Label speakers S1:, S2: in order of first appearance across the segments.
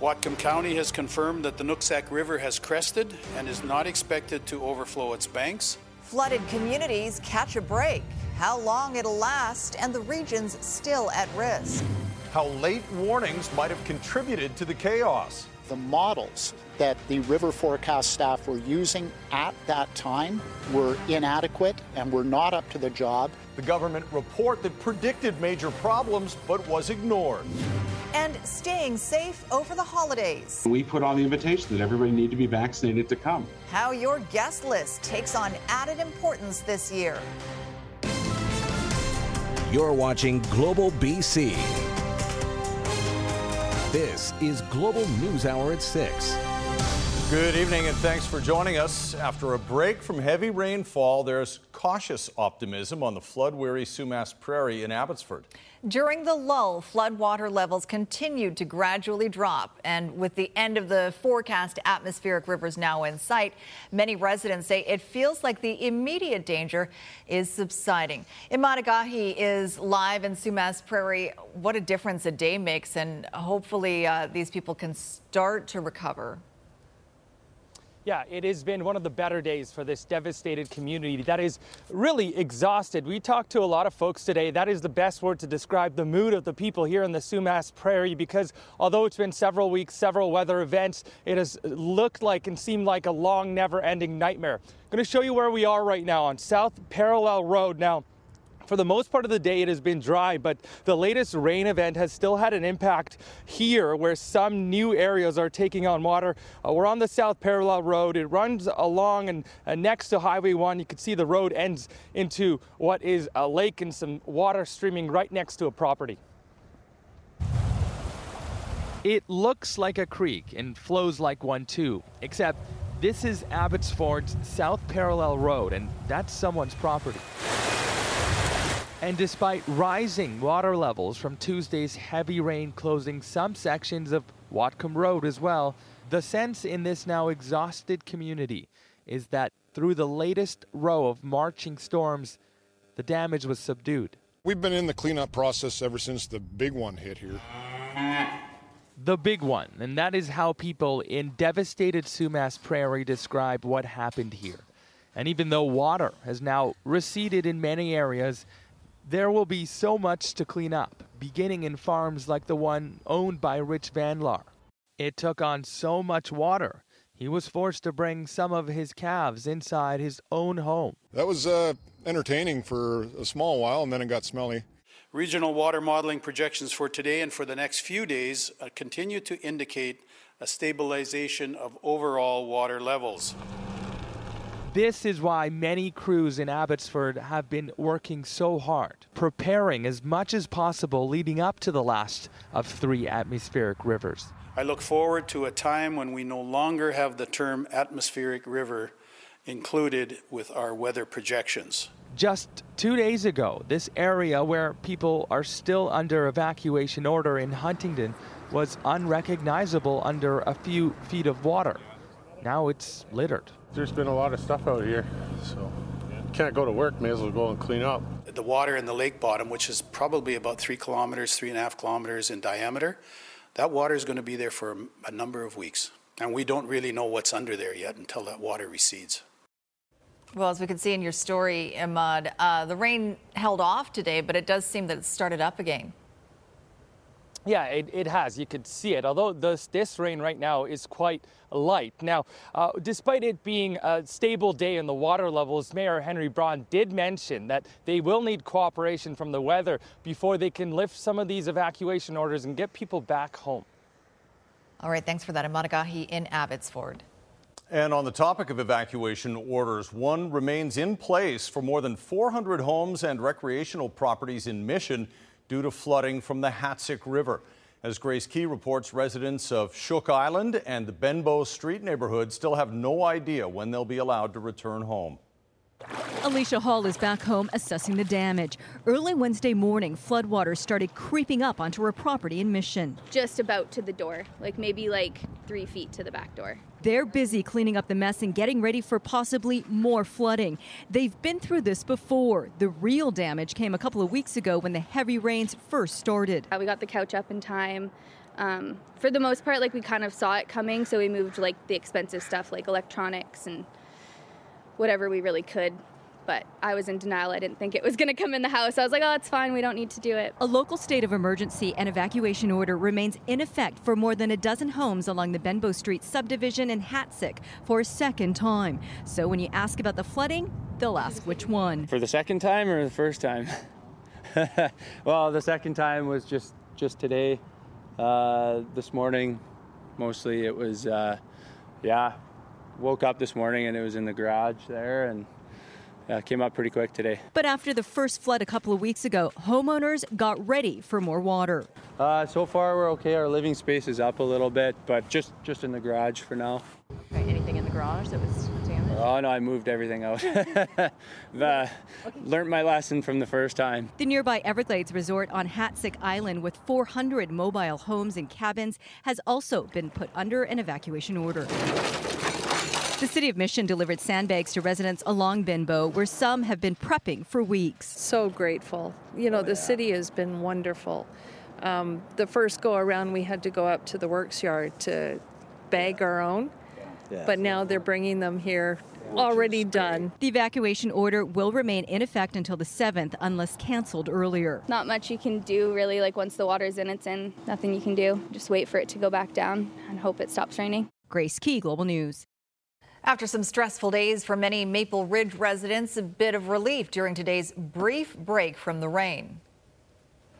S1: Whatcom County has confirmed that the Nooksack River has crested and is not expected to overflow its banks.
S2: Flooded communities catch a break. How long it'll last, and the region's still at risk.
S3: How late warnings might have contributed to the chaos.
S4: The models that the river forecast staff were using at that time were inadequate and were not up to the job.
S3: The government report that predicted major problems but was ignored.
S2: And staying safe over the holidays.
S5: We put on the invitation that everybody need to be vaccinated to come.
S2: How your guest list takes on added importance this year.
S6: You're watching Global BC. This is Global News Hour at 6.
S3: Good evening and thanks for joining us. After a break from heavy rainfall, there's cautious optimism on the flood weary Sumas Prairie in Abbotsford.
S2: During the lull, floodwater levels continued to gradually drop, and with the end of the forecast atmospheric rivers now in sight, many residents say it feels like the immediate danger is subsiding. Imad Agahi is live in Sumas Prairie. What a difference a day makes, and hopefully uh, these people can start to recover.
S7: Yeah, it has been one of the better days for this devastated community that is really exhausted. We talked to a lot of folks today. That is the best word to describe the mood of the people here in the Sumas Prairie because although it's been several weeks, several weather events, it has looked like and seemed like a long, never ending nightmare. I'm going to show you where we are right now on South Parallel Road. Now, for the most part of the day, it has been dry, but the latest rain event has still had an impact here where some new areas are taking on water. Uh, we're on the South Parallel Road. It runs along and uh, next to Highway 1. You can see the road ends into what is a lake and some water streaming right next to a property. It looks like a creek and flows like one too, except this is Abbotsford's South Parallel Road, and that's someone's property. And despite rising water levels from Tuesday's heavy rain closing some sections of Whatcom Road as well, the sense in this now exhausted community is that through the latest row of marching storms, the damage was subdued.
S8: We've been in the cleanup process ever since the big one hit here.
S7: The big one, and that is how people in devastated Sumas Prairie describe what happened here. And even though water has now receded in many areas, there will be so much to clean up, beginning in farms like the one owned by Rich Vanlar. It took on so much water, he was forced to bring some of his calves inside his own home.
S8: That was uh, entertaining for a small while, and then it got smelly.
S1: Regional water modeling projections for today and for the next few days uh, continue to indicate a stabilization of overall water levels.
S7: This is why many crews in Abbotsford have been working so hard, preparing as much as possible leading up to the last of three atmospheric rivers.
S1: I look forward to a time when we no longer have the term atmospheric river included with our weather projections.
S7: Just two days ago, this area where people are still under evacuation order in Huntingdon was unrecognizable under a few feet of water. Now it's littered.
S9: There's been a lot of stuff out here, so can't go to work. May as well go and clean up.
S1: The water in the lake bottom, which is probably about three kilometers, three and a half kilometers in diameter, that water is going to be there for a number of weeks. And we don't really know what's under there yet until that water recedes.
S2: Well, as we can see in your story, Imad, uh, the rain held off today, but it does seem that it started up again.
S7: Yeah, it, it has. You could see it. Although this, this rain right now is quite light. Now, uh, despite it being a stable day in the water levels, Mayor Henry Braun did mention that they will need cooperation from the weather before they can lift some of these evacuation orders and get people back home.
S2: All right, thanks for that. Imad Agahi in Abbotsford.
S3: And on the topic of evacuation orders, one remains in place for more than 400 homes and recreational properties in Mission due to flooding from the Hatzic River. As Grace Key reports, residents of Shook Island and the Benbow Street neighborhood still have no idea when they'll be allowed to return home.
S10: Alicia Hall is back home assessing the damage. Early Wednesday morning, floodwaters started creeping up onto her property in Mission.
S11: Just about to the door, like maybe like three feet to the back door.
S10: They're busy cleaning up the mess and getting ready for possibly more flooding. They've been through this before. The real damage came a couple of weeks ago when the heavy rains first started.
S11: We got the couch up in time. Um, for the most part, like we kind of saw it coming, so we moved like the expensive stuff like electronics and whatever we really could. But I was in denial. I didn't think it was going to come in the house. I was like, oh, it's fine. We don't need to do it.
S10: A local state of emergency and evacuation order remains in effect for more than a dozen homes along the Benbow Street subdivision in Hatzic for a second time. So when you ask about the flooding, they'll ask which one.
S12: For the second time or the first time? well, the second time was just just today. Uh, this morning, mostly it was, uh, yeah, woke up this morning and it was in the garage there and uh, came up pretty quick today.
S10: But after the first flood a couple of weeks ago, homeowners got ready for more water.
S12: Uh, so far, we're okay. Our living space is up a little bit, but just just in the garage for now.
S10: Right, anything in the garage that was damaged?
S12: Oh no, I moved everything out. the, okay. Learned my lesson from the first time.
S10: The nearby Everglades Resort on Hatzic Island, with 400 mobile homes and cabins, has also been put under an evacuation order. The city of Mission delivered sandbags to residents along Benbow, where some have been prepping for weeks.
S13: So grateful. You know, the city has been wonderful. Um, the first go around, we had to go up to the works yard to bag our own, yeah. but now they're bringing them here already done.
S10: The evacuation order will remain in effect until the 7th unless canceled earlier.
S11: Not much you can do really like once the water's in it's in. Nothing you can do. Just wait for it to go back down and hope it stops raining.
S10: Grace Key Global News.
S2: After some stressful days for many Maple Ridge residents, a bit of relief during today's brief break from the rain.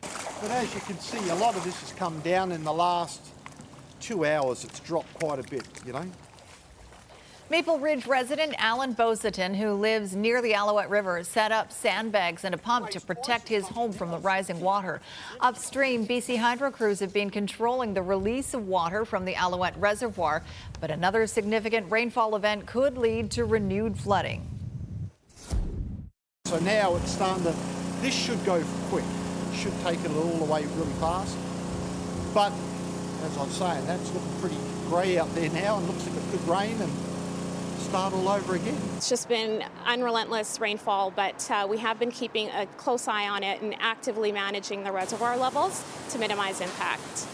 S14: But as you can see, a lot of this has come down in the last two hours. It's dropped quite a bit, you know.
S2: Maple Ridge resident Alan Bosatin, who lives near the Alouette River, set up sandbags and a pump to protect his home from the rising water. Upstream, BC Hydro crews have been controlling the release of water from the Alouette Reservoir, but another significant rainfall event could lead to renewed flooding.
S14: So now it's starting to, this should go quick. Should take it all the way really fast. But as I'm saying, that's looking pretty grey out there now and looks like it could rain and start all over again.
S15: It's just been unrelentless rainfall, but uh, we have been keeping a close eye on it and actively managing the reservoir levels to minimize impact.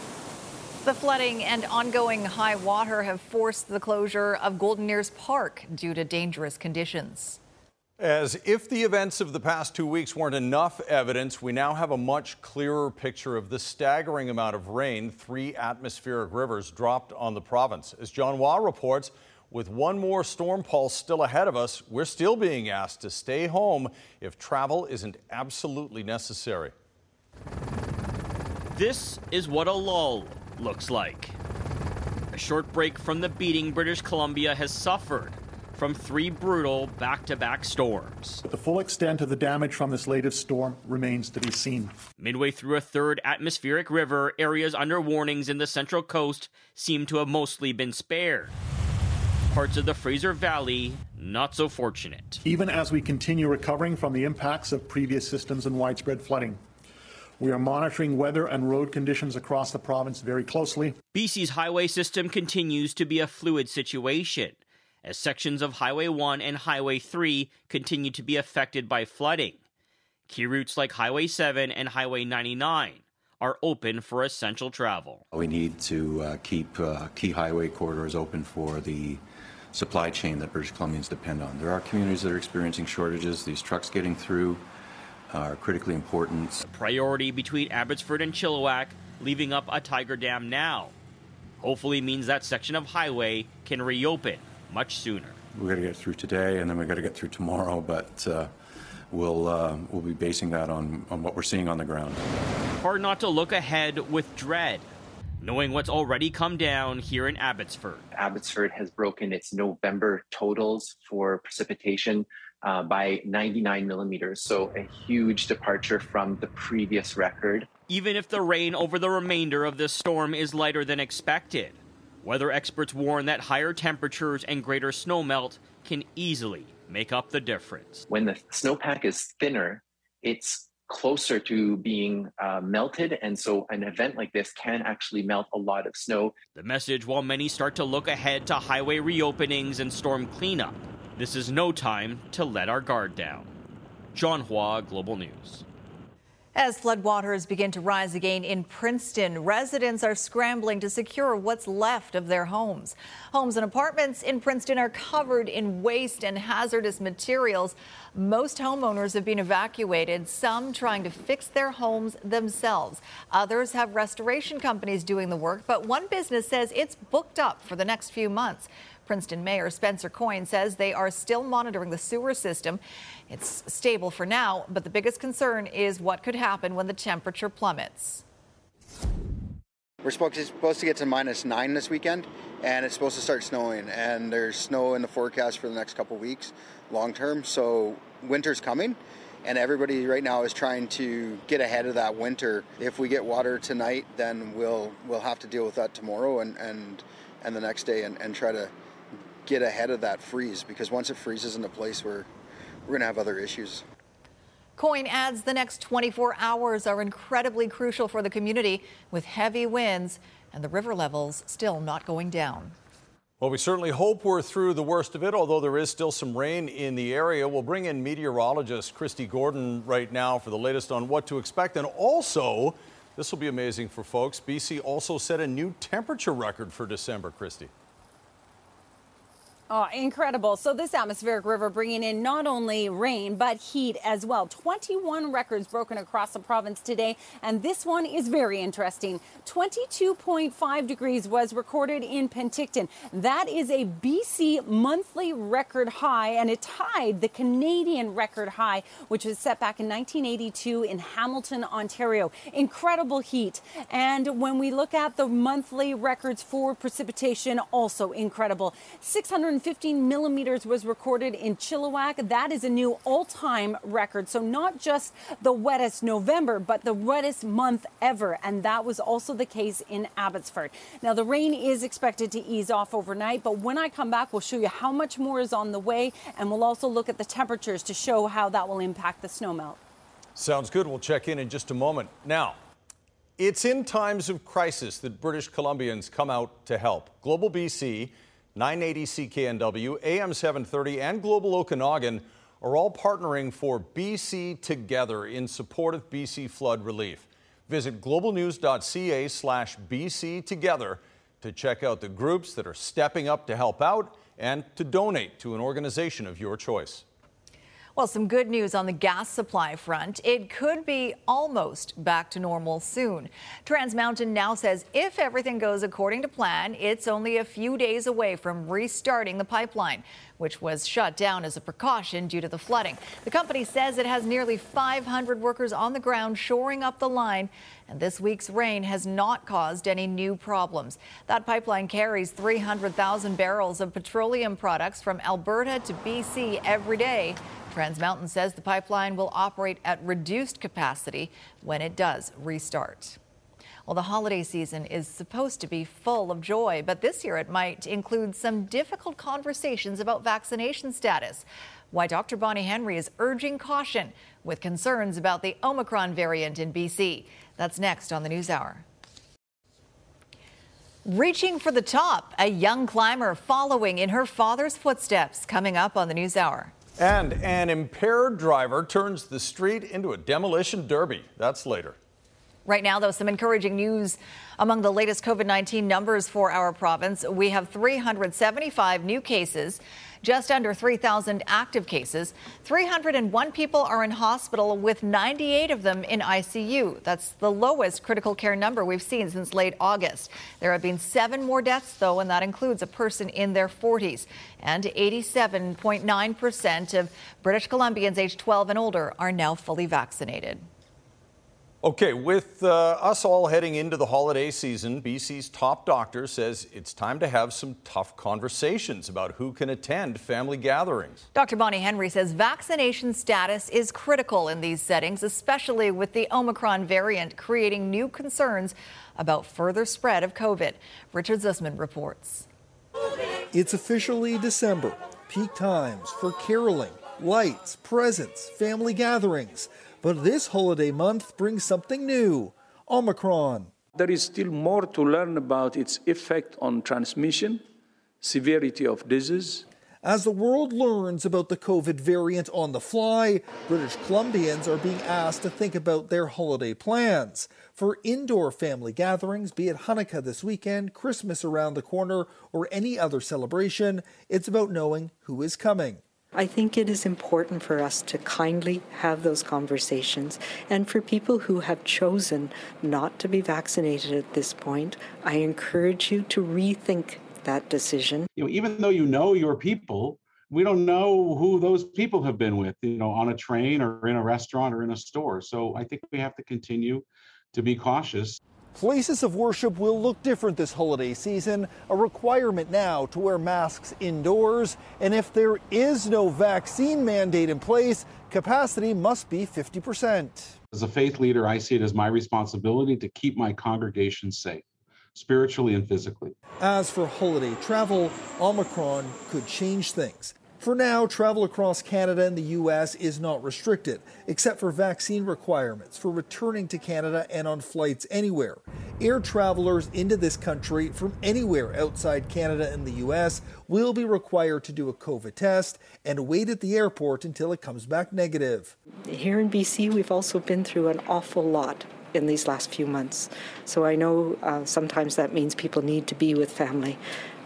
S2: The flooding and ongoing high water have forced the closure of Golden Ears Park due to dangerous conditions.
S3: As if the events of the past two weeks weren't enough evidence, we now have a much clearer picture of the staggering amount of rain three atmospheric rivers dropped on the province. As John Hua reports, with one more storm pulse still ahead of us, we're still being asked to stay home if travel isn't absolutely necessary.
S16: This is what a lull looks like. A short break from the beating British Columbia has suffered from three brutal back to back storms.
S17: But the full extent of the damage from this latest storm remains to be seen.
S16: Midway through a third atmospheric river, areas under warnings in the central coast seem to have mostly been spared parts of the Fraser Valley not so fortunate.
S17: Even as we continue recovering from the impacts of previous systems and widespread flooding, we are monitoring weather and road conditions across the province very closely.
S16: BC's highway system continues to be a fluid situation as sections of Highway 1 and Highway 3 continue to be affected by flooding. Key routes like Highway 7 and Highway 99 are open for essential travel.
S18: We need to uh, keep uh, key highway corridors open for the supply chain that British Columbians depend on. There are communities that are experiencing shortages. These trucks getting through are critically important.
S16: The priority between Abbotsford and Chilliwack, leaving up a Tiger Dam now. Hopefully means that section of highway can reopen much sooner.
S18: We've got to get through today, and then we've got to get through tomorrow, but uh, we'll, uh, we'll be basing that on, on what we're seeing on the ground.
S16: Hard not to look ahead with dread knowing what's already come down here in Abbotsford.
S19: Abbotsford has broken its November totals for precipitation uh, by 99 millimeters, so a huge departure from the previous record.
S16: Even if the rain over the remainder of this storm is lighter than expected, weather experts warn that higher temperatures and greater snowmelt can easily make up the difference.
S19: When the snowpack is thinner, it's closer to being uh, melted. And so an event like this can actually melt a lot of snow.
S16: The message while many start to look ahead to highway reopenings and storm cleanup. This is no time to let our guard down. John Hua, Global News.
S2: As floodwaters begin to rise again in Princeton, residents are scrambling to secure what's left of their homes. Homes and apartments in Princeton are covered in waste and hazardous materials. Most homeowners have been evacuated, some trying to fix their homes themselves. Others have restoration companies doing the work, but one business says it's booked up for the next few months. Princeton Mayor Spencer Coyne says they are still monitoring the sewer system. It's stable for now, but the biggest concern is what could happen when the temperature plummets.
S20: We're supposed to get to minus nine this weekend, and it's supposed to start snowing. And there's snow in the forecast for the next couple weeks, long term. So winter's coming, and everybody right now is trying to get ahead of that winter. If we get water tonight, then we'll we'll have to deal with that tomorrow and and and the next day, and, and try to get ahead of that freeze because once it freezes into place, we're we're going to have other issues.
S2: Coyne adds the next 24 hours are incredibly crucial for the community with heavy winds and the river levels still not going down.
S3: Well, we certainly hope we're through the worst of it, although there is still some rain in the area. We'll bring in meteorologist Kristi Gordon right now for the latest on what to expect. And also, this will be amazing for folks. BC also set a new temperature record for December, Kristi.
S21: Oh, incredible. So this atmospheric river bringing in not only rain, but heat as well. 21 records broken across the province today. And this one is very interesting. 22.5 degrees was recorded in Penticton. That is a BC monthly record high, and it tied the Canadian record high, which was set back in 1982 in Hamilton, Ontario. Incredible heat. And when we look at the monthly records for precipitation, also incredible. 600 115 millimeters was recorded in Chilliwack. That is a new all time record. So, not just the wettest November, but the wettest month ever. And that was also the case in Abbotsford. Now, the rain is expected to ease off overnight, but when I come back, we'll show you how much more is on the way. And we'll also look at the temperatures to show how that will impact the snowmelt.
S3: Sounds good. We'll check in in just a moment. Now, it's in times of crisis that British Columbians come out to help. Global BC 980 CKNW, AM 730, and Global Okanagan are all partnering for BC Together in support of BC flood relief. Visit globalnews.ca slash BC Together to check out the groups that are stepping up to help out and to donate to an organization of your choice.
S2: Well, some good news on the gas supply front. It could be almost back to normal soon. Trans Mountain now says if everything goes according to plan, it's only a few days away from restarting the pipeline, which was shut down as a precaution due to the flooding. The company says it has nearly 500 workers on the ground shoring up the line, and this week's rain has not caused any new problems. That pipeline carries 300,000 barrels of petroleum products from Alberta to BC every day. Trans Mountain says the pipeline will operate at reduced capacity when it does restart. Well, the holiday season is supposed to be full of joy, but this year it might include some difficult conversations about vaccination status. Why Dr. Bonnie Henry is urging caution with concerns about the Omicron variant in BC. That's next on the News Hour. Reaching for the top, a young climber following in her father's footsteps, coming up on the News Hour.
S3: And an impaired driver turns the street into a demolition derby. That's later.
S2: Right now, though, some encouraging news among the latest COVID 19 numbers for our province. We have 375 new cases just under 3,000 active cases. 301 people are in hospital, with 98 of them in ICU. That's the lowest critical care number we've seen since late August. There have been seven more deaths, though, and that includes a person in their 40s. And 87.9% of British Columbians aged 12 and older are now fully vaccinated.
S3: Okay, with uh, us all heading into the holiday season, BC's top doctor says it's time to have some tough conversations about who can attend family gatherings.
S2: Dr. Bonnie Henry says vaccination status is critical in these settings, especially with the Omicron variant creating new concerns about further spread of COVID. Richard Zussman reports.
S22: It's officially December, peak times for caroling, lights, presents, family gatherings. But this holiday month brings something new Omicron.
S23: There is still more to learn about its effect on transmission, severity of disease.
S22: As the world learns about the COVID variant on the fly, British Columbians are being asked to think about their holiday plans. For indoor family gatherings, be it Hanukkah this weekend, Christmas around the corner, or any other celebration, it's about knowing who is coming.
S24: I think it is important for us to kindly have those conversations. And for people who have chosen not to be vaccinated at this point, I encourage you to rethink that decision.
S5: You know, even though you know your people, we don't know who those people have been with, you know, on a train or in a restaurant or in a store. So I think we have to continue to be cautious.
S22: Places of worship will look different this holiday season. A requirement now to wear masks indoors. And if there is no vaccine mandate in place, capacity must be 50%.
S5: As a faith leader, I see it as my responsibility to keep my congregation safe, spiritually and physically.
S22: As for holiday travel, Omicron could change things. For now, travel across Canada and the U.S. is not restricted, except for vaccine requirements for returning to Canada and on flights anywhere. Air travelers into this country from anywhere outside Canada and the U.S. will be required to do a COVID test and wait at the airport until it comes back negative.
S24: Here in BC, we've also been through an awful lot in these last few months. So I know uh, sometimes that means people need to be with family.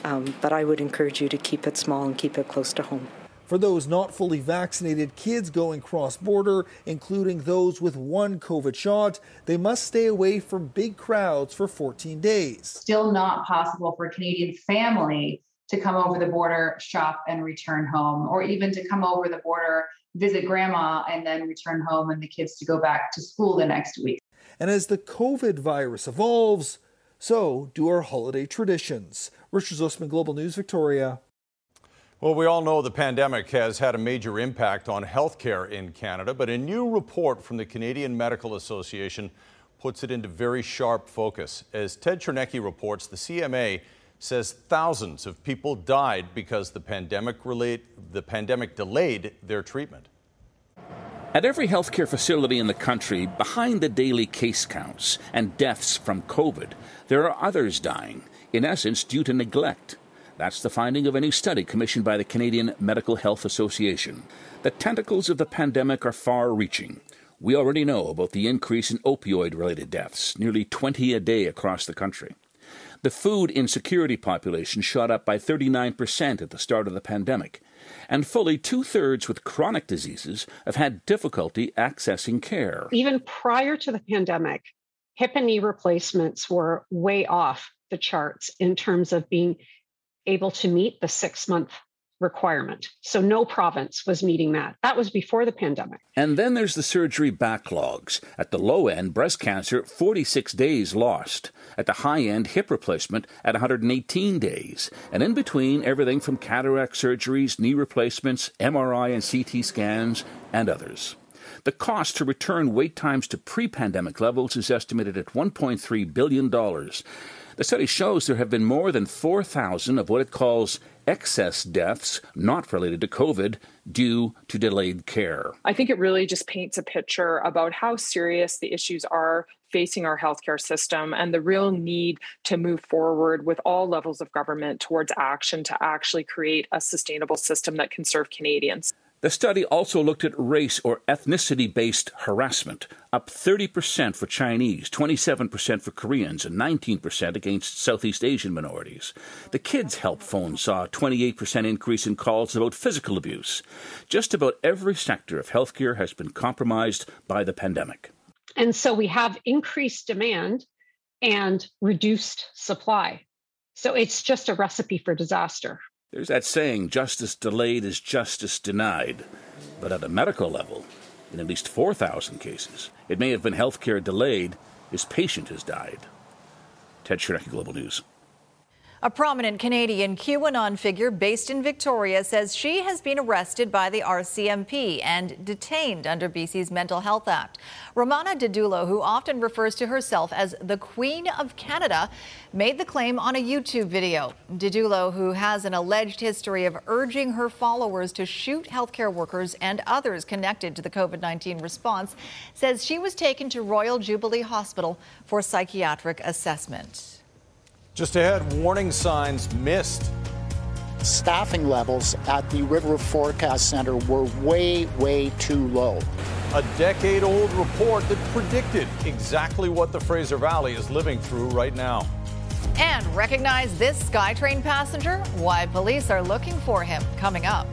S24: Um, but I would encourage you to keep it small and keep it close to home.
S22: For those not fully vaccinated kids going cross border, including those with one COVID shot, they must stay away from big crowds for 14 days.
S25: Still not possible for a Canadian family to come over the border, shop, and return home, or even to come over the border, visit grandma, and then return home and the kids to go back to school the next week.
S22: And as the COVID virus evolves, so do our holiday traditions. Richard Zussman, Global News, Victoria.
S3: Well, we all know the pandemic has had a major impact on healthcare in Canada, but a new report from the Canadian Medical Association puts it into very sharp focus. As Ted Chernecki reports, the CMA says thousands of people died because the pandemic, relate, the pandemic delayed their treatment.
S26: At every healthcare facility in the country, behind the daily case counts and deaths from COVID, there are others dying, in essence due to neglect. That's the finding of a new study commissioned by the Canadian Medical Health Association. The tentacles of the pandemic are far reaching. We already know about the increase in opioid related deaths, nearly 20 a day across the country. The food insecurity population shot up by 39% at the start of the pandemic, and fully two thirds with chronic diseases have had difficulty accessing care.
S27: Even prior to the pandemic, hip and knee replacements were way off the charts in terms of being able to meet the six month requirement. So no province was meeting that. That was before the pandemic.
S26: And then there's the surgery backlogs. At the low end, breast cancer, 46 days lost. At the high end, hip replacement at 118 days. And in between, everything from cataract surgeries, knee replacements, MRI and CT scans, and others. The cost to return wait times to pre pandemic levels is estimated at $1.3 billion. The study shows there have been more than 4,000 of what it calls excess deaths not related to COVID due to delayed care.
S28: I think it really just paints a picture about how serious the issues are facing our healthcare system and the real need to move forward with all levels of government towards action to actually create a sustainable system that can serve Canadians.
S26: The study also looked at race or ethnicity based harassment, up 30% for Chinese, 27% for Koreans, and 19% against Southeast Asian minorities. The Kids Help Phone saw a 28% increase in calls about physical abuse. Just about every sector of healthcare has been compromised by the pandemic.
S27: And so we have increased demand and reduced supply. So it's just a recipe for disaster.
S26: There's that saying, justice delayed is justice denied. But at a medical level, In at least 4,000 cases, it may have been healthcare delayed. His patient has died. Ted Chernecki, Global News.
S2: A prominent Canadian QAnon figure based in Victoria says she has been arrested by the RCMP and detained under BC's Mental Health Act. Romana Didulo, who often refers to herself as the Queen of Canada, made the claim on a YouTube video. Didulo, who has an alleged history of urging her followers to shoot healthcare workers and others connected to the COVID 19 response, says she was taken to Royal Jubilee Hospital for psychiatric assessment.
S3: Just ahead, warning signs missed.
S29: Staffing levels at the River Forecast Center were way, way too low.
S3: A decade old report that predicted exactly what the Fraser Valley is living through right now.
S2: And recognize this SkyTrain passenger? Why police are looking for him coming up.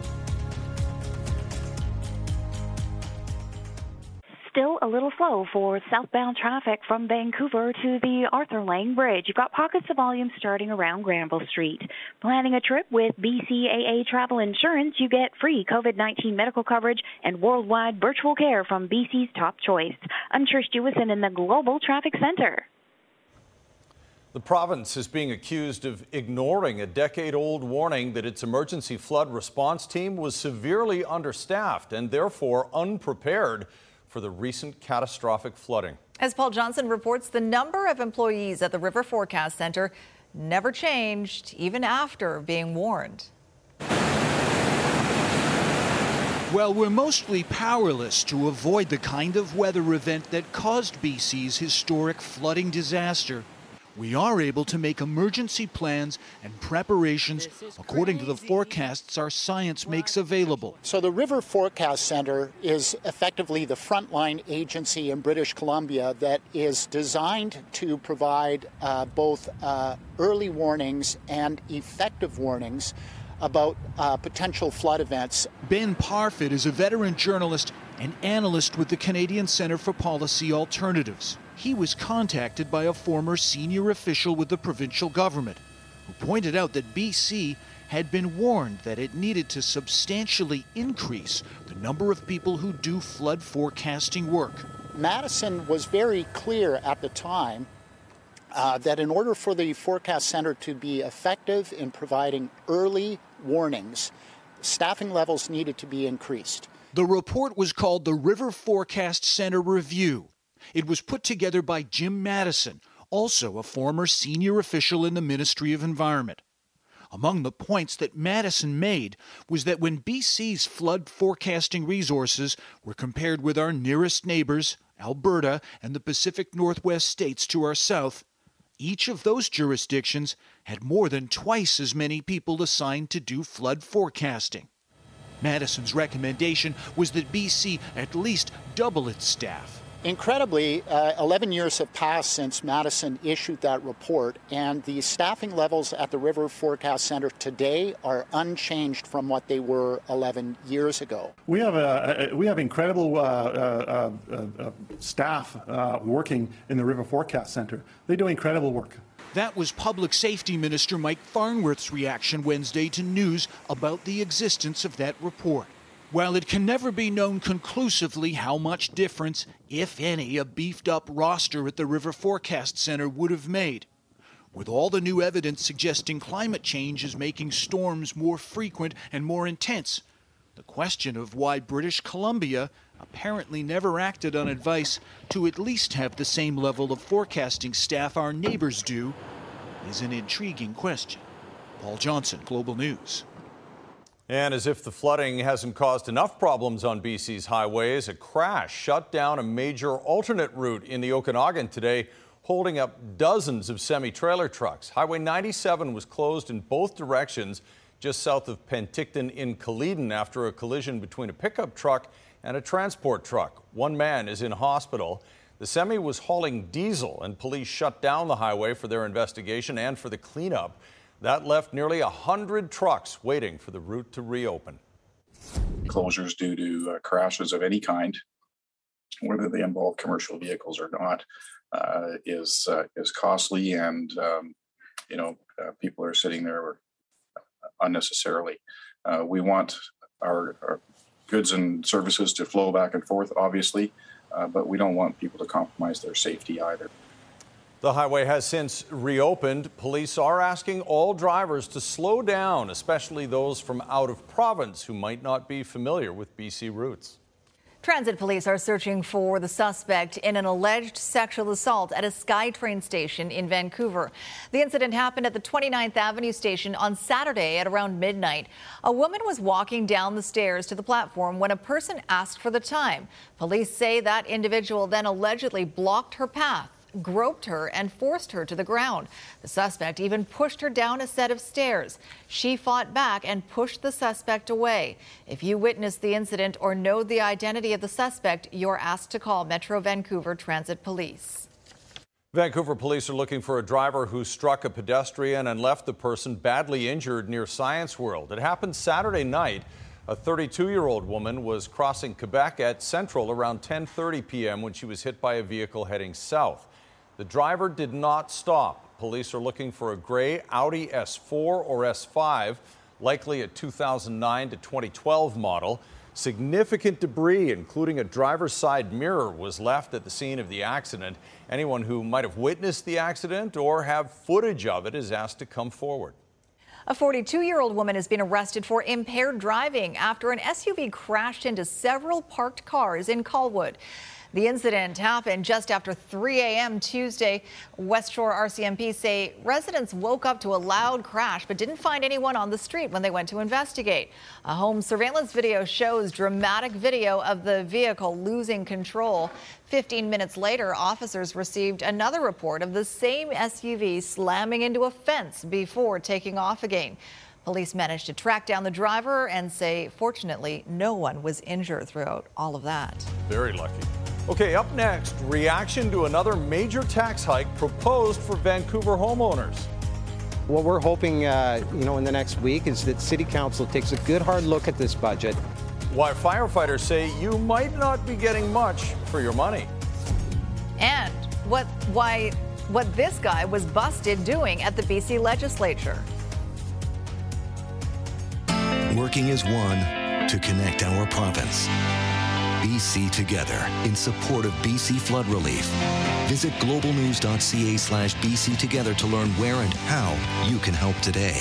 S30: Still a little slow for southbound traffic from Vancouver to the Arthur Laing Bridge. You've got pockets of volume starting around Granville Street. Planning a trip with BCAA Travel Insurance, you get free COVID 19 medical coverage and worldwide virtual care from BC's top choice. I'm Trish Jewison in the Global Traffic Center.
S3: The province is being accused of ignoring a decade old warning that its emergency flood response team was severely understaffed and therefore unprepared for the recent catastrophic flooding.
S2: As Paul Johnson reports, the number of employees at the River Forecast Center never changed, even after being warned.
S31: Well, we're mostly powerless to avoid the kind of weather event that caused BC's historic flooding disaster we are able to make emergency plans and preparations according to the forecasts our science makes available.
S29: So, the River Forecast Center is effectively the frontline agency in British Columbia that is designed to provide uh, both uh, early warnings and effective warnings about uh, potential flood events.
S31: Ben Parfitt is a veteran journalist and analyst with the Canadian Centre for Policy Alternatives he was contacted by a former senior official with the provincial government who pointed out that BC had been warned that it needed to substantially increase the number of people who do flood forecasting work.
S29: Mattison was very clear at the time uh, that in order for the Forecast Center to be effective in providing early warnings, staffing levels needed to be increased.
S31: The report was called the River Forecast Center Review it was put together by Jim Mattison, also a former senior official in the Ministry of Environment. Among the points that Mattison made was that when BC's flood forecasting resources were compared with our nearest neighbors, Alberta and the Pacific Northwest states to our south, each of those jurisdictions had more than twice as many people assigned to do flood forecasting. Mattison's recommendation was that BC at least double its staff.
S29: Incredibly, uh, 11 years have passed since Mattison issued that report, and the staffing levels at the River Forecast Center today are unchanged from what they were 11 years ago.
S17: We have a, a we have incredible uh, uh, uh, uh staff uh, working in the River Forecast Center. They do incredible work.
S31: That was Public Safety Minister Mike Farnworth's reaction Wednesday to news about the existence of that report. While it can never be known conclusively how much difference, if any, a beefed up roster at the River Forecast Center would have made, with all the new evidence suggesting climate change is making storms more frequent and more intense, the question of why British Columbia apparently never acted on advice to at least have the same level of forecasting staff our neighbors do is an intriguing question. Paul Johnson, Global News.
S3: And as if the flooding hasn't caused enough problems on BC's highways, a crash shut down a major alternate route in the Okanagan today, holding up dozens of semi trailer trucks. Highway 97 was closed in both directions just south of Penticton in Kaleden after a collision between a pickup truck and a transport truck. One man is in hospital. The semi was hauling diesel, and police shut down the highway for their investigation and for the cleanup. That left nearly 100 trucks waiting for the route to reopen.
S32: Closures due to uh, crashes of any kind, whether they involve commercial vehicles or not, uh, is uh, is costly, and um, you know uh, people are sitting there unnecessarily. Uh, we want our, our goods and services to flow back and forth, obviously, uh, but we don't want people to compromise their safety either.
S3: The highway has since reopened. Police are asking all drivers to slow down, especially those from out of province who might not be familiar with BC routes.
S2: Transit police are searching for the suspect in an alleged sexual assault at a SkyTrain station in Vancouver. The incident happened at the 29th Avenue station on Saturday at around midnight. A woman was walking down the stairs to the platform when a person asked for the time. Police say that individual then allegedly blocked her path groped her and forced her to the ground. The suspect even pushed her down a set of stairs. She fought back and pushed the suspect away. If you witnessed the incident or know the identity of the suspect, you're asked to call Metro Vancouver Transit Police.
S3: Vancouver police are looking for a driver who struck a pedestrian and left the person badly injured near Science World. It happened Saturday night. A 32-year-old woman was crossing Quebec at Central around 10:30 p.m. when she was hit by a vehicle heading south. The driver did not stop. Police are looking for a gray Audi S4 or S5, likely a 2009 to 2012 model. Significant debris, including a driver's side mirror, was left at the scene of the accident. Anyone who might have witnessed the accident or have footage of it is asked to come forward.
S2: A 42 year old woman has been arrested for impaired driving after an SUV crashed into several parked cars in Colwood. The incident happened just after 3 a.m. Tuesday. West Shore RCMP say residents woke up to a loud crash but didn't find anyone on the street when they went to investigate. A home surveillance video shows dramatic video of the vehicle losing control. 15 minutes later, officers received another report of the same SUV slamming into a fence before taking off again. Police managed to track down the driver and say, fortunately, no one was injured throughout all of that.
S3: Very lucky. Okay, up next, reaction to another major tax hike proposed for Vancouver homeowners.
S33: What we're hoping, uh, you know, in the next week is that City Council takes a good hard look at this budget.
S3: Why firefighters say you might not be getting much for your money.
S2: And what why what this guy was busted doing at the BC legislature.
S34: Working as one to connect our province. BC Together in support of BC flood relief. Visit globalnews.ca slash BC Together to learn where and how you can help today.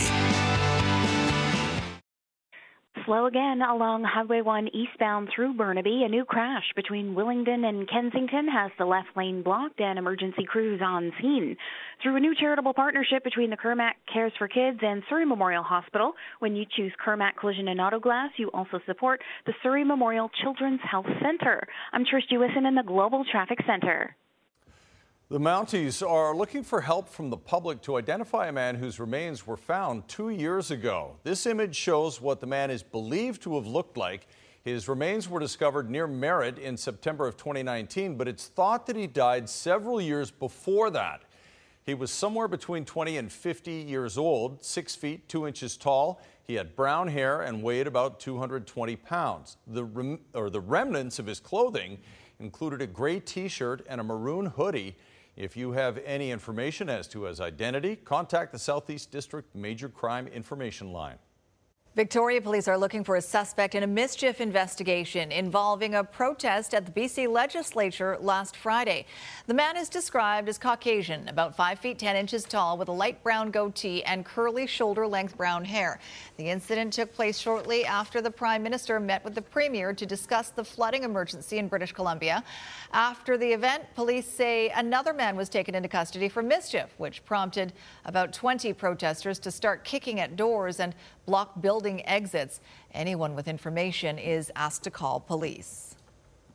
S30: Again along Highway 1 eastbound through Burnaby. A new crash between Willingdon and Kensington has the left lane blocked and emergency crews on scene. Through a new charitable partnership between the Kermac Cares for Kids and Surrey Memorial Hospital, when you choose Kermac Collision and Auto Glass, you also support the Surrey Memorial Children's Health Center. I'm Trish Jewison in the Global Traffic Center.
S3: The Mounties are looking for help from the public to identify a man whose remains were found two years ago. This image shows what the man is believed to have looked like. His remains were discovered near Merritt in September of 2019, but it's thought that he died several years before that. He was somewhere between 20 and 50 years old, 6 feet 2 inches tall. He had brown hair and weighed about 220 pounds. The, rem- or the remnants of his clothing included a gray t shirt and a maroon hoodie. If you have any information as to his identity, contact the Southeast District Major Crime Information Line.
S2: Victoria police are looking for a suspect in a mischief investigation involving a protest at the BC legislature last Friday. The man is described as Caucasian, about 5 feet 10 inches tall, with a light brown goatee and curly shoulder length brown hair. The incident took place shortly after the Prime Minister met with the Premier to discuss the flooding emergency in British Columbia. After the event, police say another man was taken into custody for mischief, which prompted about 20 protesters to start kicking at doors and block building exits. Anyone with information is asked to call police.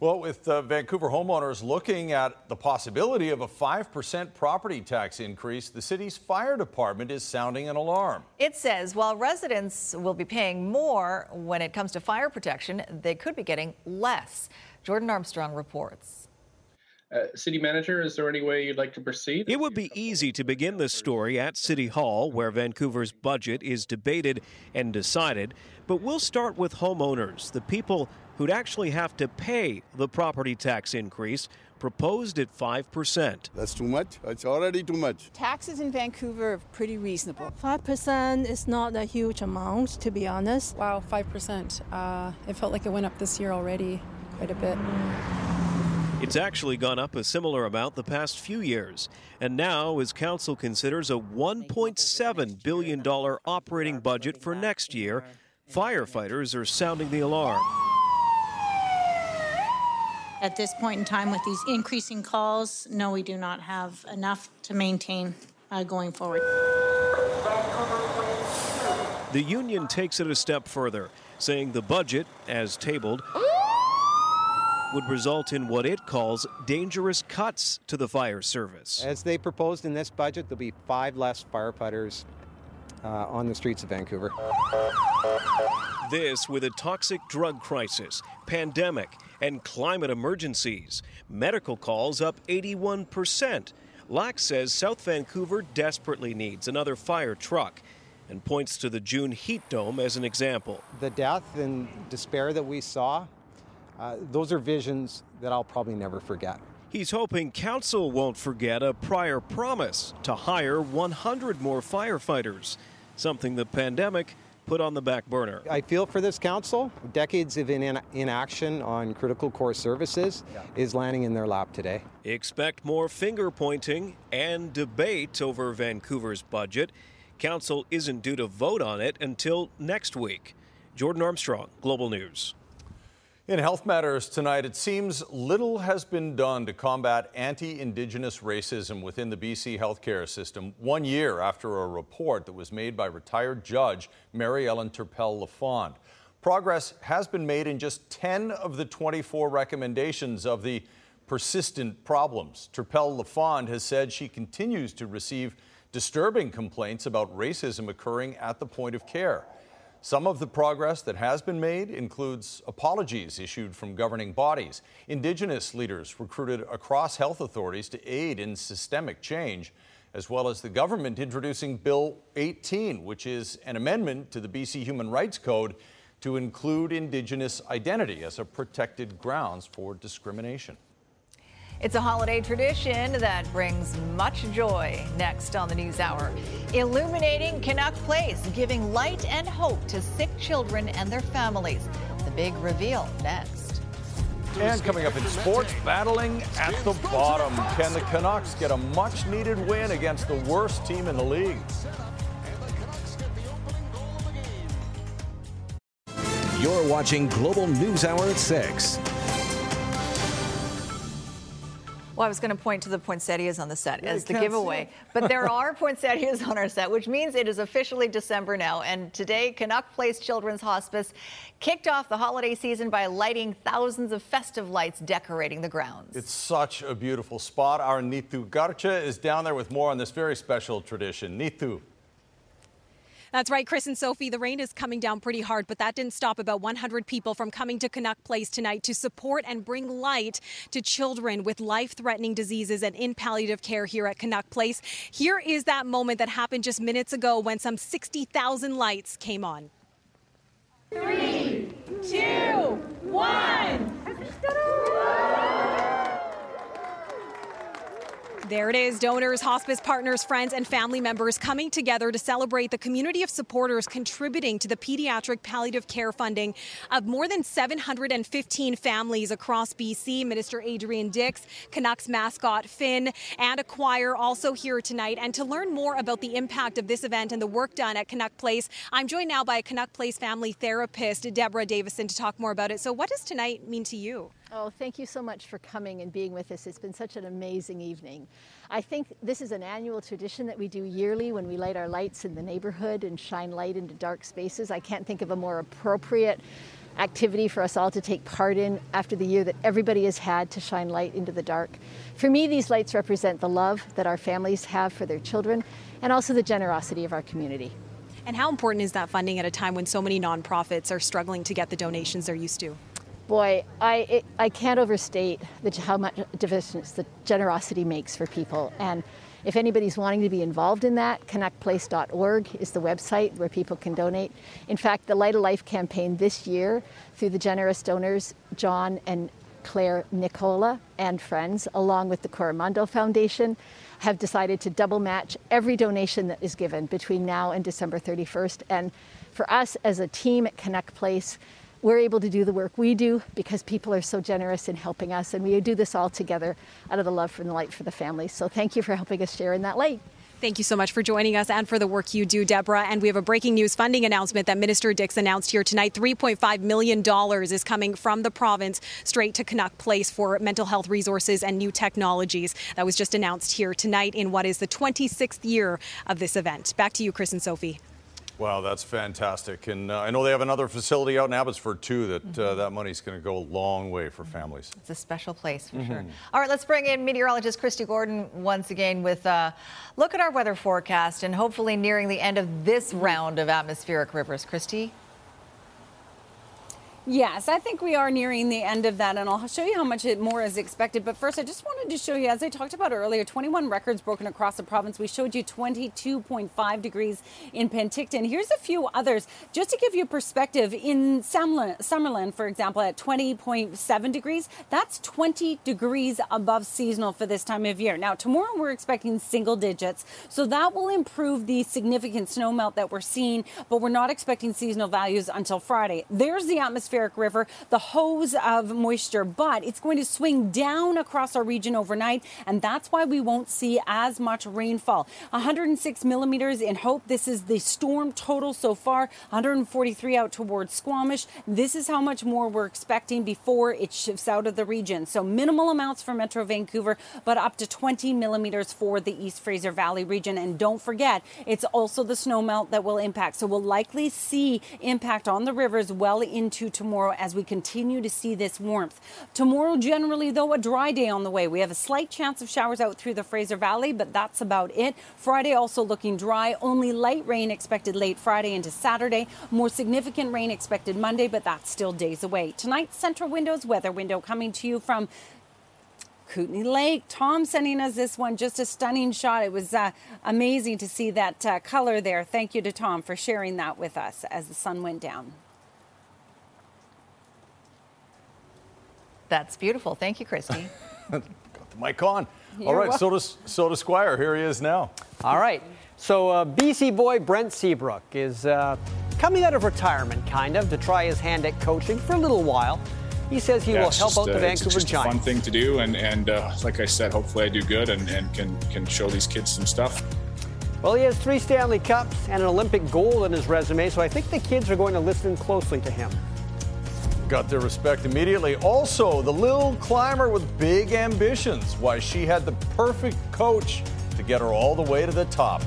S3: Well, with uh, Vancouver homeowners looking at the possibility of a 5% property tax increase, the city's fire department is sounding an alarm.
S2: It says while residents will be paying more when it comes to fire protection, they could be getting less. Jordan Armstrong reports.
S35: Uh, City Manager, is there any way you'd like to proceed?
S36: It would be easy to begin this story at City Hall, where Vancouver's budget is debated and decided. But we'll start with homeowners, the people who'd actually have to pay the property tax increase proposed at 5%.
S37: That's too much. It's already too much.
S38: Taxes in Vancouver are pretty reasonable.
S39: 5% is not a huge amount, to be honest.
S13: Wow, 5%. Uh, it felt like it went up this year already quite a bit.
S36: It's actually gone up a similar amount the past few years. And now, as Council considers a $1.7 billion operating budget for next year, firefighters are sounding the alarm.
S40: At this point in time, with these increasing calls, no, we do not have enough to maintain uh, going forward.
S36: The union takes it a step further, saying the budget, as tabled, would result in what it calls dangerous cuts to the fire service.
S33: As they proposed in this budget, there'll be five less firefighters uh, on the streets of Vancouver.
S36: This with a toxic drug crisis, pandemic, and climate emergencies. Medical calls up 81%. Lax says South Vancouver desperately needs another fire truck and points to the June heat dome as an example.
S33: The death and despair that we saw uh, those are visions that I'll probably never forget.
S36: He's hoping council won't forget a prior promise to hire 100 more firefighters, something the pandemic put on the back burner.
S33: I feel for this council. Decades of in- inaction on critical core services yeah. is landing in their lap today.
S36: Expect more finger pointing and debate over Vancouver's budget. Council isn't due to vote on it until next week. Jordan Armstrong, Global News.
S3: In Health Matters tonight, it seems little has been done to combat anti Indigenous racism within the BC healthcare system one year after a report that was made by retired judge Mary Ellen Turpel-Lafond. Progress has been made in just 10 of the 24 recommendations of the persistent problems. Turpel-Lafond has said she continues to receive disturbing complaints about racism occurring at the point of care. Some of the progress that has been made includes apologies issued from governing bodies, Indigenous leaders recruited across health authorities to aid in systemic change, as well as the government introducing Bill 18, which is an amendment to the BC Human Rights Code to include Indigenous identity as a protected grounds for discrimination.
S2: It's a holiday tradition that brings much joy. Next on the News Hour, illuminating Canuck Place, giving light and hope to sick children and their families. The big reveal next.
S3: And coming up in sports, battling at the bottom. Can the Canucks get a much needed win against the worst team in the league?
S23: You're watching Global News Hour at 6.
S2: Well, I was going to point to the poinsettias on the set yeah, as the giveaway, but there are poinsettias on our set, which means it is officially December now. And today, Canuck Place Children's Hospice kicked off the holiday season by lighting thousands of festive lights decorating the grounds.
S3: It's such a beautiful spot. Our Neetu Garcha is down there with more on this very special tradition. Neetu.
S41: That's right, Chris and Sophie. The rain is coming down pretty hard, but that didn't stop about 100 people from coming to Canuck Place tonight to support and bring light to children with life threatening diseases and in palliative care here at Canuck Place. Here is that moment that happened just minutes ago when some 60,000 lights came on.
S42: Three, two, one.
S41: There it is donors, hospice partners, friends, and family members coming together to celebrate the community of supporters contributing to the pediatric palliative care funding of more than 715 families across BC. Minister Adrian Dix, Canucks mascot Finn, and a choir also here tonight. And to learn more about the impact of this event and the work done at Canuck Place, I'm joined now by a Canuck Place family therapist, Deborah Davison, to talk more about it. So, what does tonight mean to you?
S43: Oh, thank you so much for coming and being with us. It's been such an amazing evening. I think this is an annual tradition that we do yearly when we light our lights in the neighborhood and shine light into dark spaces. I can't think of a more appropriate activity for us all to take part in after the year that everybody has had to shine light into the dark. For me, these lights represent the love that our families have for their children and also the generosity of our community.
S41: And how important is that funding at a time when so many nonprofits are struggling to get the donations they're used to?
S43: Boy, I, it, I can't overstate the, how much difference the generosity makes for people. And if anybody's wanting to be involved in that, canuckplace.org is the website where people can donate. In fact, the Light of Life campaign this year, through the generous donors, John and Claire Nicola and friends, along with the Coromandel Foundation, have decided to double match every donation that is given between now and December 31st. And for us as a team at Canuck Place, we're able to do the work we do because people are so generous in helping us. And we do this all together out of the love for the light for the family. So thank you for helping us share in that light.
S41: Thank you so much for joining us and for the work you do, Deborah. And we have a breaking news funding announcement that Minister Dix announced here tonight. $3.5 million is coming from the province straight to Canuck Place for mental health resources and new technologies. That was just announced here tonight in what is the 26th year of this event. Back to you, Chris and Sophie.
S3: Wow, that's fantastic. And uh, I know they have another facility out in Abbotsford, too, that mm-hmm. uh, that money's going to go a long way for families.
S2: It's a special place for mm-hmm. sure. All right, let's bring in meteorologist Kristi Gordon once again with a look at our weather forecast and hopefully nearing the end of this round of atmospheric rivers. Kristi?
S21: Yes, I think we are nearing the end of that, and I'll show you how much more is expected. But first, I just wanted to show you, as I talked about earlier, 21 records broken across the province. We showed you 22.5 degrees in Penticton. Here's a few others, just to give you perspective. In Summerland, for example, at 20.7 degrees, that's 20 degrees above seasonal for this time of year. Now, tomorrow we're expecting single digits, so that will improve the significant snowmelt that we're seeing, but we're not expecting seasonal values until Friday. There's the atmosphere river, the hose of moisture, but it's going to swing down across our region overnight, and that's why we won't see as much rainfall. 106 millimeters in Hope. This is the storm total so far. 143 out towards Squamish. This is how much more we're expecting before it shifts out of the region. So minimal amounts for Metro Vancouver, but up to 20 millimeters for the East Fraser Valley region. And don't forget, it's also the snowmelt that will impact. So we'll likely see impact on the rivers well into tomorrow as we continue to see this warmth. Tomorrow, generally, though, a dry day on the way. We have a slight chance of showers out through the Fraser Valley, but that's about it. Friday also looking dry. Only light rain expected late Friday into Saturday. More significant rain expected Monday, but that's still days away. Tonight's Centra Windows weather window coming to you from Kootenay Lake. Tom sending us this one, just a stunning shot. It was uh, amazing to see that uh, color there. Thank you to Tom for sharing that with us as the sun went down.
S2: That's beautiful. Thank you, Kristi.
S3: Got the mic on. You're All right, welcome. so does, so does Squire. Here he is now.
S44: All right. So uh, BC boy Brent Seabrook is uh, coming out of retirement, kind of, to try his hand at coaching for a little while. He says he yeah, will help just, out the uh, Vancouver
S45: it's
S44: Giants.
S45: A fun thing to do, and and uh, like I said, hopefully I do good and, and can can show these kids some stuff.
S44: Well, he has three Stanley Cups and an Olympic gold in his resume, so I think the kids are going to listen closely to him
S3: got their respect immediately. Also, the little climber with big ambitions, why she had the perfect coach to get her all the way to the top.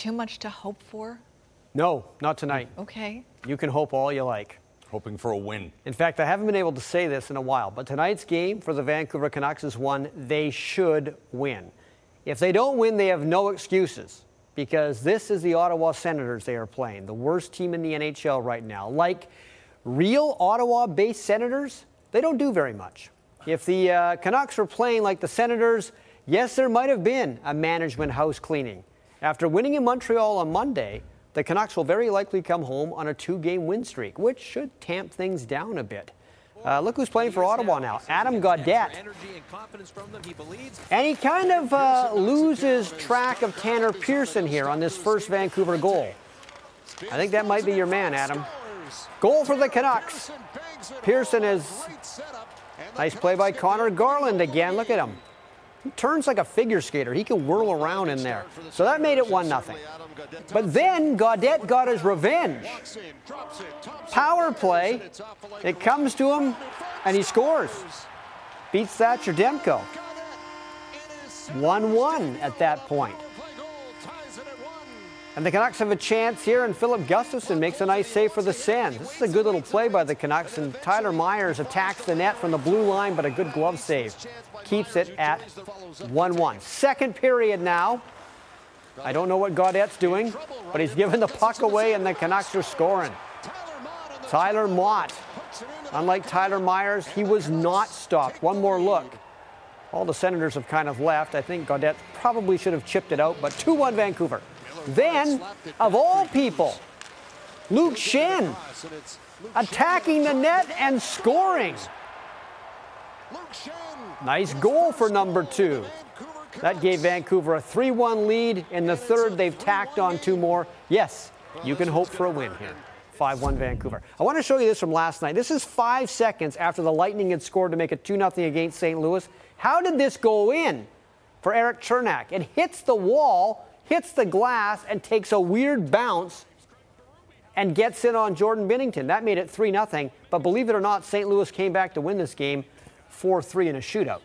S2: Too much to hope for?
S44: No, not tonight.
S2: Okay.
S44: You can hope all you like.
S3: Hoping for a win.
S44: In fact, I haven't been able to say this in a while, but tonight's game for the Vancouver Canucks is one they should win. If they don't win, they have no excuses because this is the Ottawa Senators they are playing, the worst team in the NHL right now. Like real Ottawa based Senators, they don't do very much. If the uh, Canucks were playing like the Senators, yes, there might have been a management house cleaning. After winning in Montreal on Monday, the Canucks will very likely come home on a two game win streak, which should tamp things down a bit. Uh, look who's playing for Ottawa now, Adam Gaudette. And he kind of uh, loses track of Tanner Pearson here on this first Vancouver goal. I think that might be your man, Adam. Goal for the Canucks. Pearson is nice play by Conor Garland again. Look at him. He turns like a figure skater. He can whirl around in there. So that made it 1 0. But then Gaudette got his revenge. Power play. It comes to him, and he scores. Beats Thatcher Demko. 1 1 at that point. And the Canucks have a chance here, and Filip Gustavsson makes a nice save for the Sens. This is a good little play by the Canucks, and Tyler Myers attacks the net from the blue line, but a good glove save keeps it at 1 1. Second period now. I don't know what Gaudette's doing, but he's giving the puck away and the Canucks are scoring. Tyler Motte. Unlike Tyler Myers, he was not stopped. One more look. All the Senators have kind of left. I think Gaudette probably should have chipped it out, but 2 1 Vancouver. Then, of all people, Luke Schenn attacking the net and scoring. Nice goal for number two. That gave Vancouver a 3 1 lead. In the third, they've tacked on two more. Yes, you can hope for a win here. 5 1 Vancouver. I want to show you this from last night. This is five seconds after the Lightning had scored to make it 2 0 against St. Louis. How did this go in for Erik Cernak? It hits the wall, hits the glass, and takes a weird bounce and gets in on Jordan Binnington. That made it 3 0. But believe it or not, St. Louis came back to win this game 4 3 in a shootout.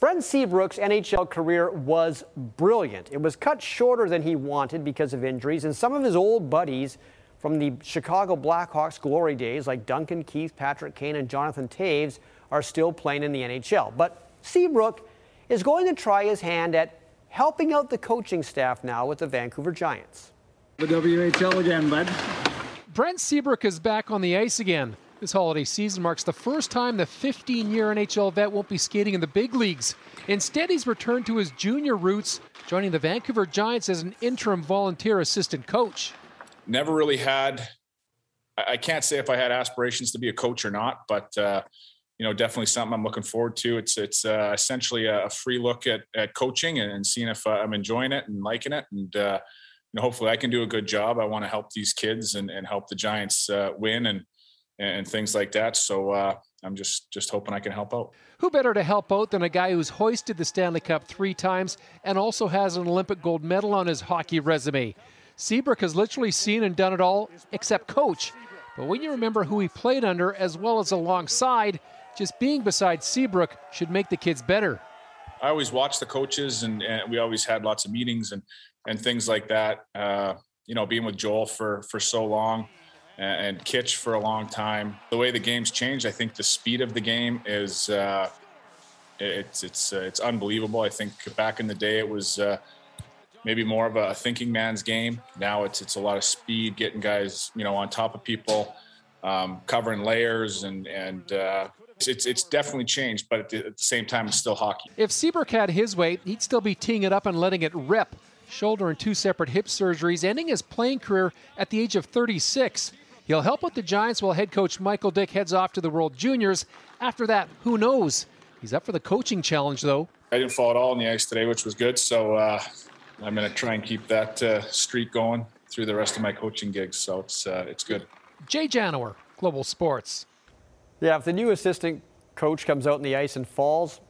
S44: Brent Seabrook's NHL career was brilliant. It was cut shorter than he wanted because of injuries, and some of his old buddies from the Chicago Blackhawks glory days, like Duncan Keith, Patrick Kane, and Jonathan Toews, are still playing in the NHL. But Seabrook is going to try his hand at helping out the coaching staff now with the Vancouver Giants.
S46: The WHL again, bud.
S47: Brent Seabrook is back on the ice again. This holiday season marks the first time the 15 year NHL vet won't be skating in the big leagues. Instead, he's returned to his junior roots, joining the Vancouver Giants as an interim volunteer assistant coach.
S45: Never really had, I can't say if I had aspirations to be a coach or not, but. Uh, you know, definitely something I'm looking forward to. It's it's uh, essentially a free look at, at coaching and, seeing if uh, I'm enjoying it and liking it, and uh, you know, hopefully I can do a good job. I want to help these kids and, and help the Giants uh, win and and things like that. So uh, I'm just just hoping I can help out.
S47: Who better to help out than a guy who's hoisted the Stanley Cup three times and also has an Olympic gold medal on his hockey resume? Seabrook has literally seen and done it all except coach. But when you remember who he played under as well as alongside, just being beside Seabrook should make the kids better.
S45: I always watched the coaches, and, and we always had lots of meetings and and things like that. Uh, you know, being with Joel for for so long and Kitch for a long time. The way the game's changed, I think the speed of the game is uh, it's it's uh, it's unbelievable. I think back in the day it was uh, maybe more of a thinking man's game. Now it's it's a lot of speed, getting guys you know on top of people, um, covering layers, and and uh, it's it's definitely changed. But at the, at the same time, it's still hockey.
S47: If Seabrook had his way, he'd still be teeing it up and letting it rip. Shoulder and two separate hip surgeries, ending his playing career at the age of 36. He'll help with the Giants while head coach Michael Dyck heads off to the World Juniors. After that, who knows? He's up for the coaching challenge, though.
S45: I didn't fall at all on the ice today, which was good. So uh, I'm going to try and keep that uh, streak going through the rest of my coaching gigs. So it's uh, it's good.
S47: Jay Janower, Global Sports.
S44: Yeah, if the new assistant coach comes out on the ice and falls,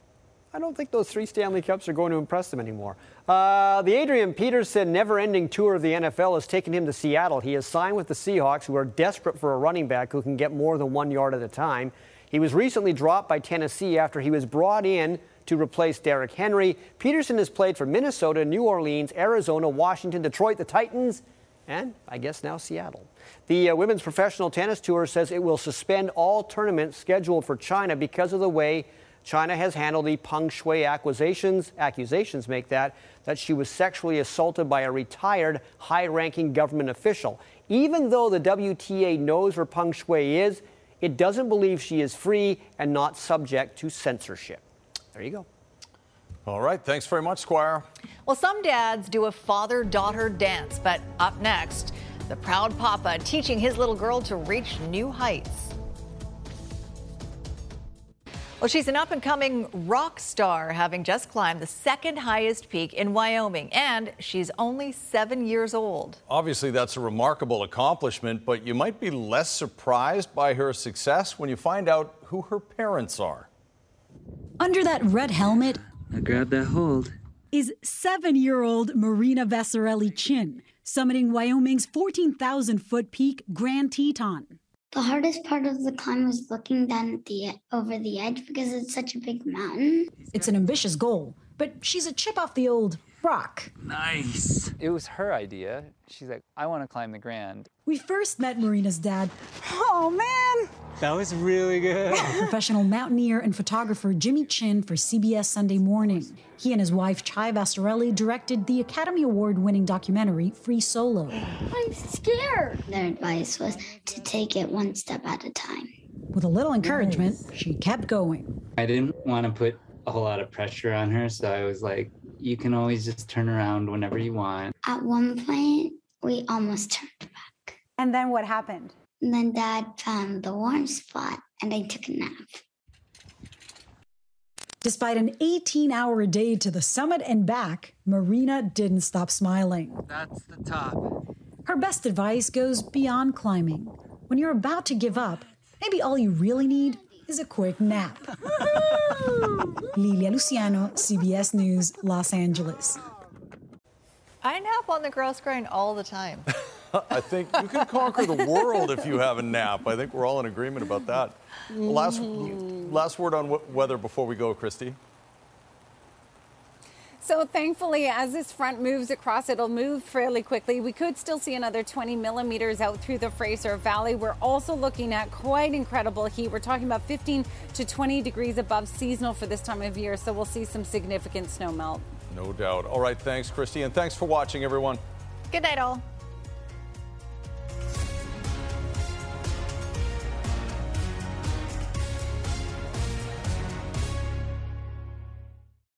S44: I don't think those three Stanley Cups are going to impress them anymore. Uh, the Adrian Peterson never ending tour of the NFL has taken him to Seattle. He has signed with the Seahawks, who are desperate for a running back who can get more than one yard at a time. He was recently dropped by Tennessee after he was brought in to replace Derrick Henry. Peterson has played for Minnesota, New Orleans, Arizona, Washington, Detroit, the Titans, and I guess now Seattle. The uh, Women's Professional Tennis Tour says it will suspend all tournaments scheduled for China because of the way China has handled the Peng Shuai accusations, accusations make that, that she was sexually assaulted by a retired high ranking government official. Even though the WTA knows where Peng Shuai is, it doesn't believe she is free and not subject to censorship. There you go.
S3: All right. Thanks very much, Squire.
S2: Well, some dads do a father daughter dance, but up next, the proud papa teaching his little girl to reach new heights. Well, she's an up and coming rock star, having just climbed the second highest peak in Wyoming, and she's only seven years old.
S3: Obviously, that's a remarkable accomplishment, but you might be less surprised by her success when you find out who her parents are.
S48: Under that red helmet,
S49: I grab that hold,
S48: is seven year old Marina Vasarhelyi Chin, summiting Wyoming's 14,000 foot peak, Grand Teton.
S50: The hardest part of the climb was looking down at the over the edge because it's such a big mountain.
S48: It's an ambitious goal, but she's a chip off the old rock.
S49: Nice.
S51: It was her idea. She's like, I want to climb the Grand.
S48: We first met Marina's dad. Oh man,
S52: That was really good.
S48: Professional mountaineer and photographer Jimmy Chin for CBS Sunday Morning. He and his wife Chai Vasarhelyi directed the Academy Award winning documentary Free Solo.
S50: I'm scared. Their advice was to take it one step at a time.
S48: With a little encouragement, she kept going.
S52: I didn't want to put a whole lot of pressure on her, so I was like, you can always just turn around whenever you want.
S50: At one point, we almost turned back.
S21: And then what happened?
S50: And then dad found the warm spot and I took a nap.
S48: Despite an 18 hour day to the summit and back, Marina didn't stop smiling.
S52: That's the top.
S48: Her best advice goes beyond climbing. When you're about to give up, maybe all you really need is a quick nap. Lilia Luciano, CBS News, Los Angeles.
S2: I nap on the grouse grind all the time.
S3: I think you can conquer the world if you have a nap. I think we're all in agreement about that. Last, last word on weather before we go, Kristi.
S21: So thankfully, as this front moves across, it'll move fairly quickly. We could still see another 20 millimeters out through the Fraser Valley. We're also looking at quite incredible heat. We're talking about 15 to 20 degrees above seasonal for this time of year. So we'll see some significant snow melt.
S3: No doubt. All right, thanks, Kristi, and thanks for watching, everyone.
S2: Good night, all.